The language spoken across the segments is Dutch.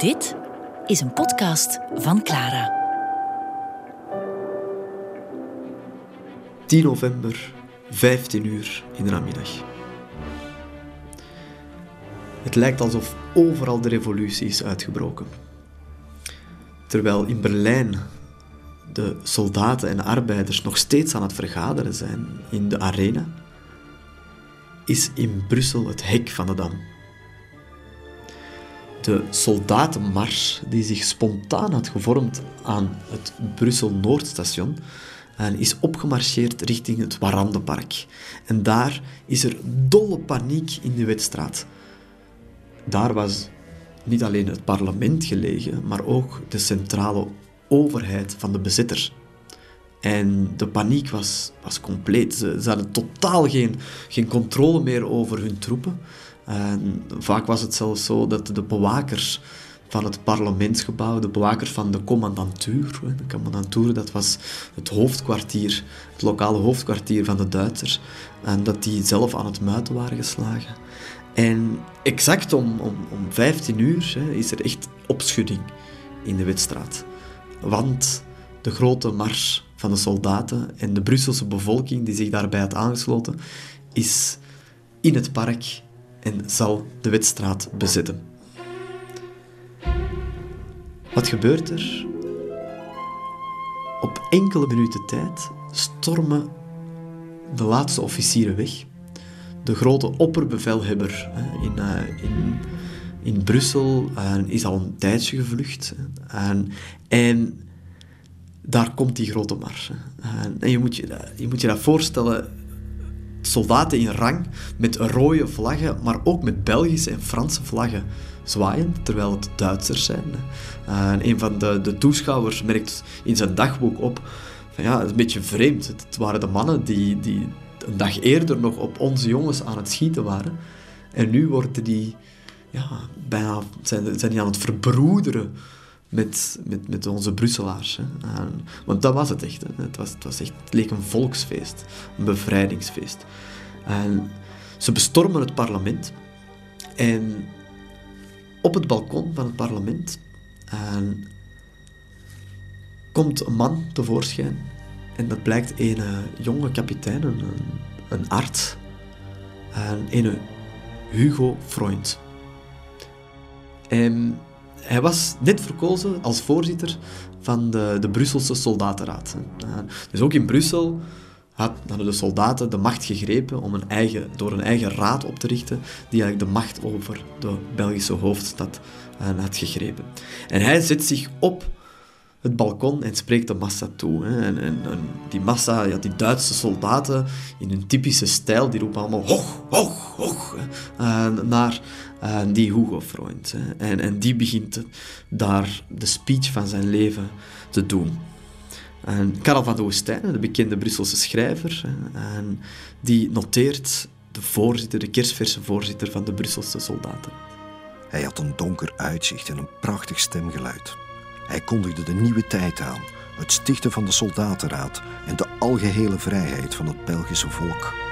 Dit is een podcast van Clara. 10 november, 15 uur in de namiddag. Het lijkt alsof overal de revolutie is uitgebroken. Terwijl in Berlijn de soldaten en arbeiders nog steeds aan het vergaderen zijn in de arena, is in Brussel het hek van de dam. De soldatenmars die zich spontaan had gevormd aan het Brussel-Noordstation en is opgemarcheerd richting het Warandenpark. En daar is er dolle paniek in de Wetstraat. Daar was niet alleen het parlement gelegen, maar ook de centrale overheid van de bezitter. En de paniek was, was compleet. Ze, ze hadden totaal geen, geen controle meer over hun troepen. En vaak was het zelfs zo dat de bewakers van het parlementsgebouw, de bewakers van de commandantuur. De commandantuur, dat was het hoofdkwartier, het lokale hoofdkwartier van de Duitsers. En dat die zelf aan het muiten waren geslagen. En exact om, om, om 15 uur hè, is er echt opschudding in de Witstraat. Want de grote mars van de soldaten en de Brusselse bevolking die zich daarbij had aangesloten, is in het park en zal de Witstraat bezetten. Wat gebeurt er? Op enkele minuten tijd stormen de laatste officieren weg. De grote opperbevelhebber in, uh, in, in Brussel uh, is al een tijdje gevlucht. En, daar komt die grote mars. En je moet je, je moet je dat voorstellen, soldaten in rang met rode vlaggen, maar ook met Belgische en Franse vlaggen zwaaien, terwijl het Duitsers zijn. En een van de, de toeschouwers merkt in zijn dagboek op van ja, het is een beetje vreemd. Het waren de mannen die, die een dag eerder nog op onze jongens aan het schieten waren. En nu worden die ja, bijna, zijn, zijn die aan het verbroederen met, met, met onze Brusselaars. Hè. Want dat was het echt. Het, was, het, was echt. het leek een volksfeest, een bevrijdingsfeest. En ze bestormen het parlement. En op het balkon van het parlement en komt een man tevoorschijn. En dat blijkt een jonge kapitein, een, een arts. En een Hugo Freund. En hij was net verkozen als voorzitter van de, de Brusselse Soldatenraad. Dus ook in Brussel hadden de soldaten de macht gegrepen om een eigen, door een eigen raad op te richten, die eigenlijk de macht over de Belgische hoofdstad had gegrepen. En hij zet zich op het balkon en spreekt de massa toe. En, en, die massa, ja, die Duitse soldaten in hun typische stijl, die roepen allemaal hoog, hoog, hoog naar uh, die Hugo-Freund. En, en die begint daar de speech van zijn leven te doen. En Karel van de Woestijn, de bekende Brusselse schrijver, en die noteert de voorzitter, de kerstverse voorzitter van de Brusselse soldaten. Hij had een donker uitzicht en een prachtig stemgeluid. Hij kondigde de nieuwe tijd aan, het stichten van de soldatenraad en de algehele vrijheid van het Belgische volk.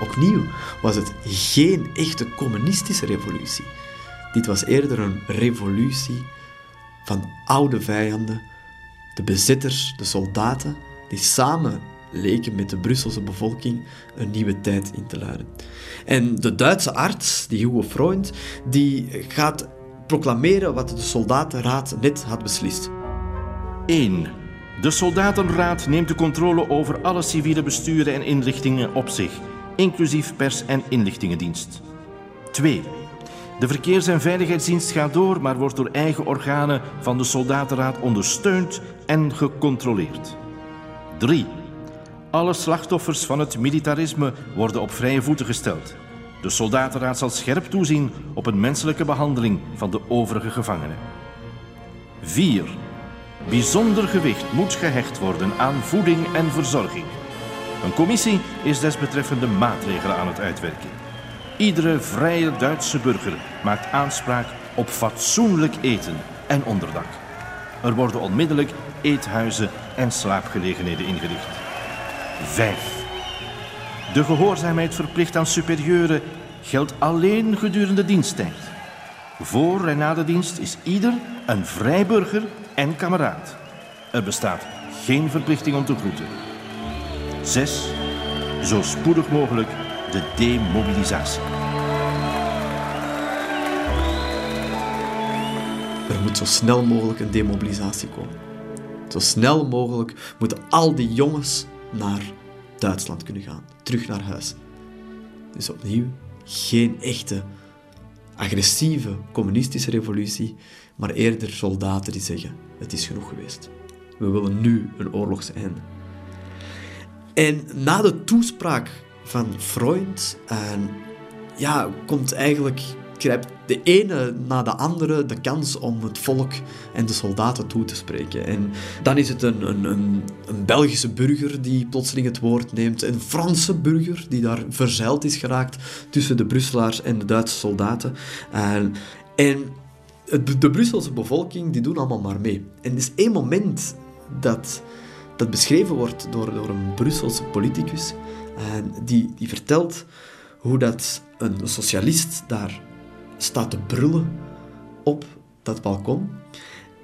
Opnieuw was het geen echte communistische revolutie. Dit was eerder een revolutie van oude vijanden, de bezitters, de soldaten, die samen leken met de Brusselse bevolking een nieuwe tijd in te luiden. En de Duitse arts, die Hugo Freund, die gaat proclameren wat de soldatenraad net had beslist. 1. De soldatenraad neemt de controle over alle civiele besturen en inrichtingen op zich, inclusief pers- en inlichtingendienst. 2. De verkeers- en veiligheidsdienst gaat door, maar wordt door eigen organen van de soldatenraad ondersteund en gecontroleerd. 3. Alle slachtoffers van het militarisme worden op vrije voeten gesteld. De soldatenraad zal scherp toezien op een menselijke behandeling van de overige gevangenen. 4. Bijzonder gewicht moet gehecht worden aan voeding en verzorging. Een commissie is desbetreffende maatregelen aan het uitwerken. Iedere vrije Duitse burger maakt aanspraak op fatsoenlijk eten en onderdak. Er worden onmiddellijk eethuizen en slaapgelegenheden ingericht. 5. De gehoorzaamheid verplicht aan superieuren, geldt alleen gedurende diensttijd. Voor en na de dienst is ieder een vrijburger en kameraad. Er bestaat geen verplichting om te groeten. 6. Zo spoedig mogelijk de demobilisatie. Er moet zo snel mogelijk een demobilisatie komen. Zo snel mogelijk moeten al die jongens naar Duitsland kunnen gaan, terug naar huis. Dus opnieuw geen echte agressieve communistische revolutie, maar eerder soldaten die zeggen: het is genoeg geweest. We willen nu een oorlogseinde. En na de toespraak van Freund en ja, komt eigenlijk, grijpt de ene na de andere de kans om het volk en de soldaten toe te spreken. En dan is het een, een, een, een Belgische burger die plotseling het woord neemt, een Franse burger die daar verzeild is geraakt tussen de Brusselaars en de Duitse soldaten. En, en de Brusselse bevolking die doen allemaal maar mee. En er is één moment dat, dat beschreven wordt door, door een Brusselse politicus. En die, die vertelt hoe dat een socialist daar staat te brullen op dat balkon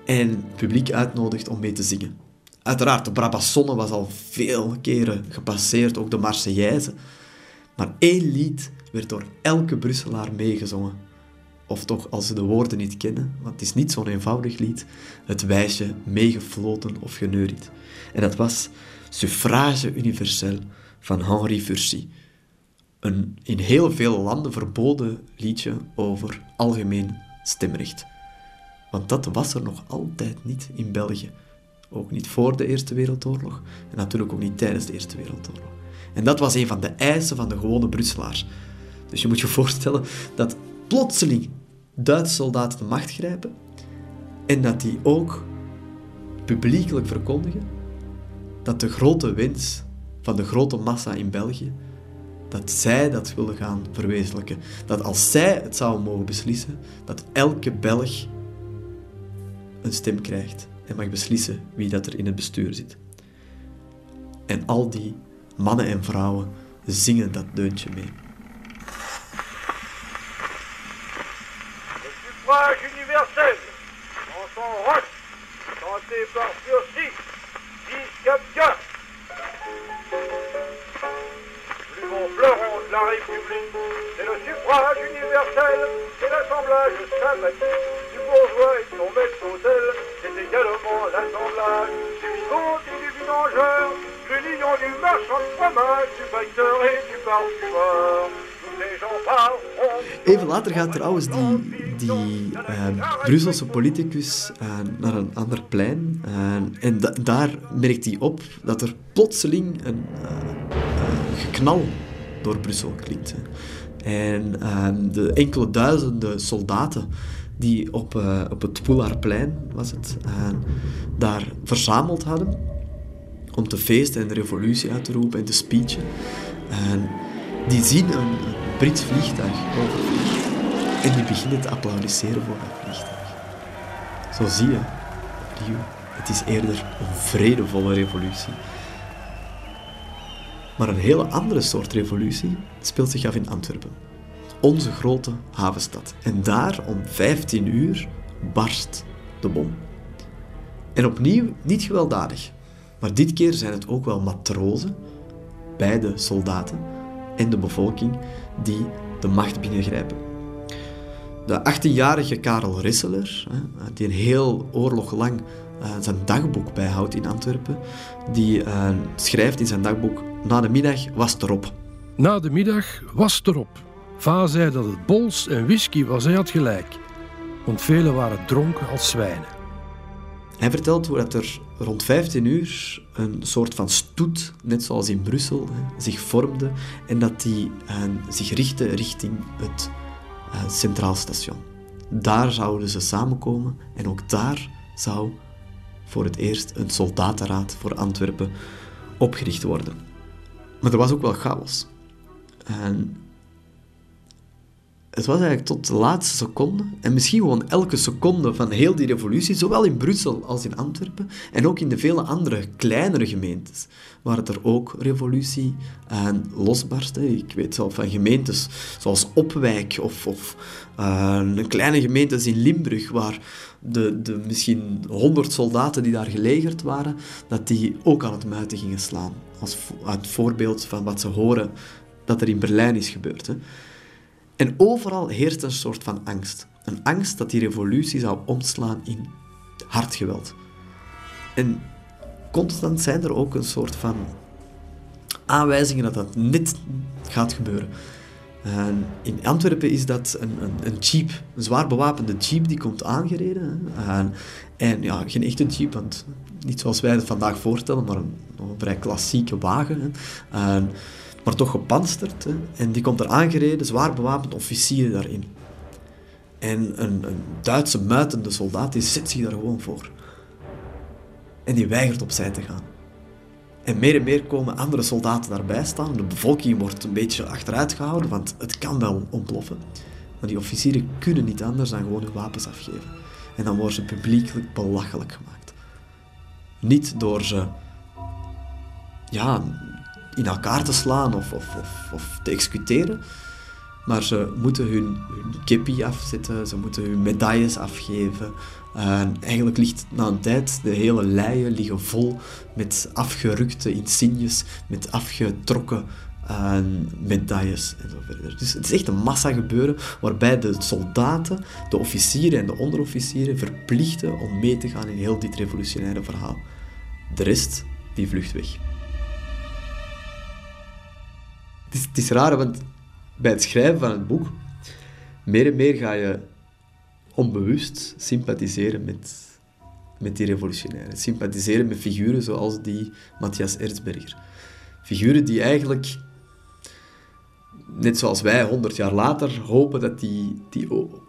en het publiek uitnodigt om mee te zingen. Uiteraard, de Brabassonne was al veel keren gepasseerd, ook de Marseillaise. Maar één lied werd door elke Brusselaar meegezongen. Of toch, als ze de woorden niet kennen, want het is niet zo'n eenvoudig lied, het wijsje meegefloten of geneuried. En dat was Suffrage universel van Henri Furcy een in heel veel landen verboden liedje over algemeen stemrecht. Want dat was er nog altijd niet in België. Ook niet voor de Eerste Wereldoorlog en natuurlijk ook niet tijdens de Eerste Wereldoorlog. En dat was een van de eisen van de gewone Brusselaars. Dus je moet je voorstellen dat plotseling Duitse soldaten de macht grijpen en dat die ook publiekelijk verkondigen dat de grote wens van de grote massa in België dat zij dat willen gaan verwezenlijken. Dat als zij het zouden mogen beslissen, dat elke Belg een stem krijgt en mag beslissen wie dat er in het bestuur zit. En al die mannen en vrouwen zingen dat deuntje mee. Suffrage universel, en son roche, chanté par Furcy, dit mon fleuron de la République. C'est le suffrage universel, c'est l'assemblage sympathique du bourgeois et de son maître d'hôtel. C'est également l'assemblage du vicomte et du vidangeur, l'union du marchand de fromage, du facteur et du parfumeur. Even later gaat trouwens die, die uh, Brusselse politicus uh, naar een ander plein. Uh, en da daar merkt hij op dat er plotseling een geknal door Brussel klinkt. En ehm, de enkele duizenden soldaten die op, uh, op het Poulaarplein, was het, daar verzameld hadden om te feesten en de revolutie uit te roepen en te speechen. En die zien een Brits vliegtuig en die beginnen te applaudisseren voor dat vliegtuig. Zo zie je, opnieuw, het is eerder een vredevolle revolutie maar een hele andere soort revolutie speelt zich af in Antwerpen. Onze grote havenstad. En daar om 15 uur barst de bom. En opnieuw niet gewelddadig. Maar dit keer zijn het ook wel matrozen, beide soldaten en de bevolking die de macht binnengrijpen. De 18-jarige Karel Risseler, die een heel oorlog lang eh, zijn dagboek bijhoudt in Antwerpen, die eh, schrijft in zijn dagboek na de middag was het erop. Na de middag was het erop. Va zei dat het bols en whisky was, hij had gelijk. Want velen waren dronken als zwijnen. Hij vertelt hoe dat er rond 15 uur een soort van stoet, net zoals in Brussel, zich vormde en dat die uh, zich richtte richting het uh, Centraal Station. Daar zouden ze samenkomen en ook daar zou voor het eerst een soldatenraad voor Antwerpen opgericht worden. Maar er was ook wel chaos. En het was eigenlijk tot de laatste seconde, en misschien gewoon elke seconde van heel die revolutie, zowel in Brussel als in Antwerpen, en ook in de vele andere kleinere gemeentes, waar het er ook revolutie aan losbarstte. Ik weet zelf van gemeentes zoals Opwijk of, of uh, een kleine gemeentes in Limburg, waar de, de misschien honderd soldaten die daar gelegerd waren, dat die ook aan het muiten gingen slaan. Als het voorbeeld van wat ze horen dat er in Berlijn is gebeurd. Hè. En overal heerst een soort van angst. Een angst dat die revolutie zou omslaan in hard geweld. En constant zijn er ook een soort van aanwijzingen dat dat niet gaat gebeuren. En in Antwerpen is dat een, een, een, jeep, een zwaar bewapende jeep die komt aangereden. En, en, ja, geen echte jeep, want niet zoals wij het vandaag voorstellen, maar een, een vrij klassieke wagen. En, maar toch gepansterd. En die komt er aangereden, zwaar bewapend officieren daarin. En een, een Duitse muitende soldaat die zet zich daar gewoon voor. En die weigert opzij te gaan. En meer en meer komen andere soldaten daarbij staan. De bevolking wordt een beetje achteruit gehouden, want het kan wel ontploffen. Maar die officieren kunnen niet anders dan gewoon hun wapens afgeven. En dan worden ze publiekelijk belachelijk gemaakt. Niet door ze ja, in elkaar te slaan of, of, of, of te executeren. Maar ze moeten hun, hun afzetten, ze moeten hun medailles afgeven. En eigenlijk ligt na een tijd de hele leien liggen vol met afgerukte insignes, met afgetrokken medailles en zo verder. Dus het is echt een massa gebeuren waarbij de soldaten, de officieren en de onderofficieren verplichten om mee te gaan in heel dit revolutionaire verhaal. De rest, die vlucht weg. Het is raar, want bij het schrijven van het boek, meer en meer ga je onbewust sympathiseren met, met die revolutionairen. Sympathiseren met figuren zoals die Matthias Erzberger. Figuren die eigenlijk, net zoals wij honderd jaar later, hopen dat die,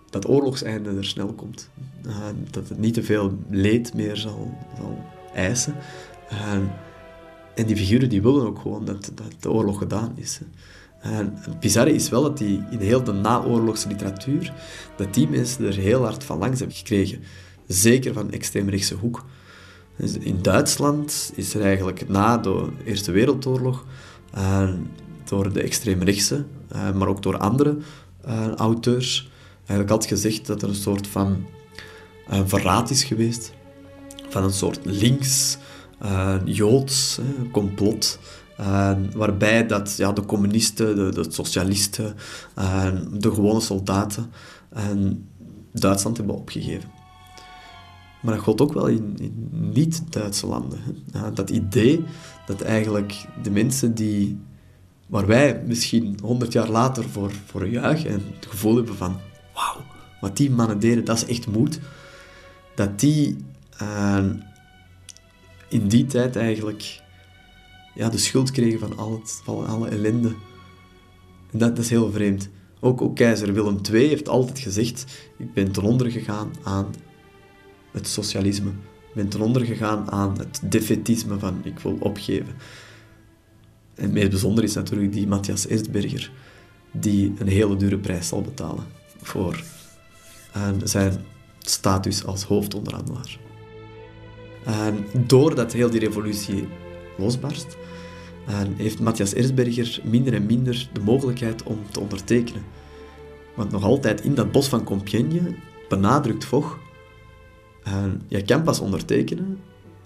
dat oorlogseinde er snel komt. Uh, dat het niet te veel leed meer zal, zal eisen. Uh, en die figuren die willen ook gewoon dat, de oorlog gedaan is. En het bizarre is wel dat die in heel de naoorlogse literatuur, dat die mensen er heel hard van langs hebben gekregen. Zeker van extreemrechtse hoek. Dus in Duitsland is er eigenlijk na de Eerste Wereldoorlog, uh, door de extreemrechtse, uh, maar ook door andere uh, auteurs, eigenlijk had gezegd dat er een soort van verraad is geweest. Van een soort links, joods complot waarbij dat, ja, de communisten, de, de socialisten, de gewone soldaten Duitsland hebben opgegeven. Maar dat gold ook wel in, niet-Duitse landen. Dat idee dat eigenlijk de mensen die, waar wij misschien honderd jaar later voor, voor juichen en het gevoel hebben van wauw, wat die mannen deden, dat is echt moed. Dat die uh, in die tijd eigenlijk ja, de schuld kregen van, al het, van alle ellende. En dat, is heel vreemd. Ook, ook keizer Willem II heeft altijd gezegd, ik ben ten onder gegaan aan het socialisme. Ik ben ten onder gegaan aan het defetisme van ik wil opgeven. En het meest bijzonder is natuurlijk die Matthias Estberger, die een hele dure prijs zal betalen voor zijn status als hoofdonderhandelaar. En doordat heel die revolutie losbarst, en heeft Matthias Erzberger minder en minder de mogelijkheid om te ondertekenen. Want nog altijd in dat bos van Compiègne benadrukt Vogt, en je kan pas ondertekenen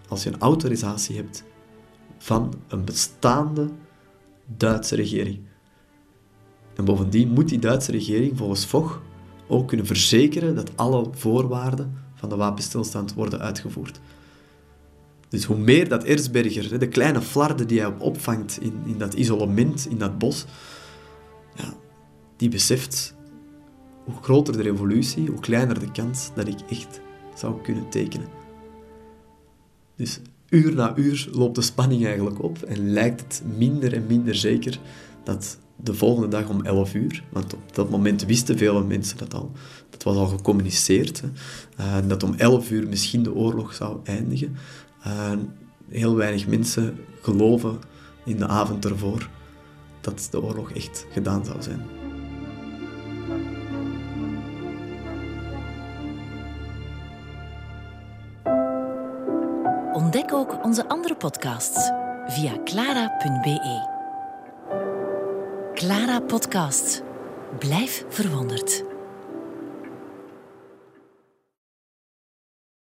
als je een autorisatie hebt van een bestaande Duitse regering. En bovendien moet die Duitse regering volgens Vogt ook kunnen verzekeren dat alle voorwaarden van de wapenstilstand worden uitgevoerd. Dus hoe meer dat Erzberger, de kleine flarde die hij opvangt in, in dat isolement, in dat bos, ja, die beseft hoe groter de revolutie, hoe kleiner de kans dat ik echt zou kunnen tekenen. Dus uur na uur loopt de spanning eigenlijk op en lijkt het minder en minder zeker dat de volgende dag om 11 uur, want op dat moment wisten vele mensen dat al, dat was al gecommuniceerd, hè, eh, dat om 11 uur misschien de oorlog zou eindigen. Uh, heel weinig mensen geloven in de avond ervoor dat de oorlog echt gedaan zou zijn. Ontdek ook onze andere podcasts via clara.be. Clara Podcast. Blijf verwonderd.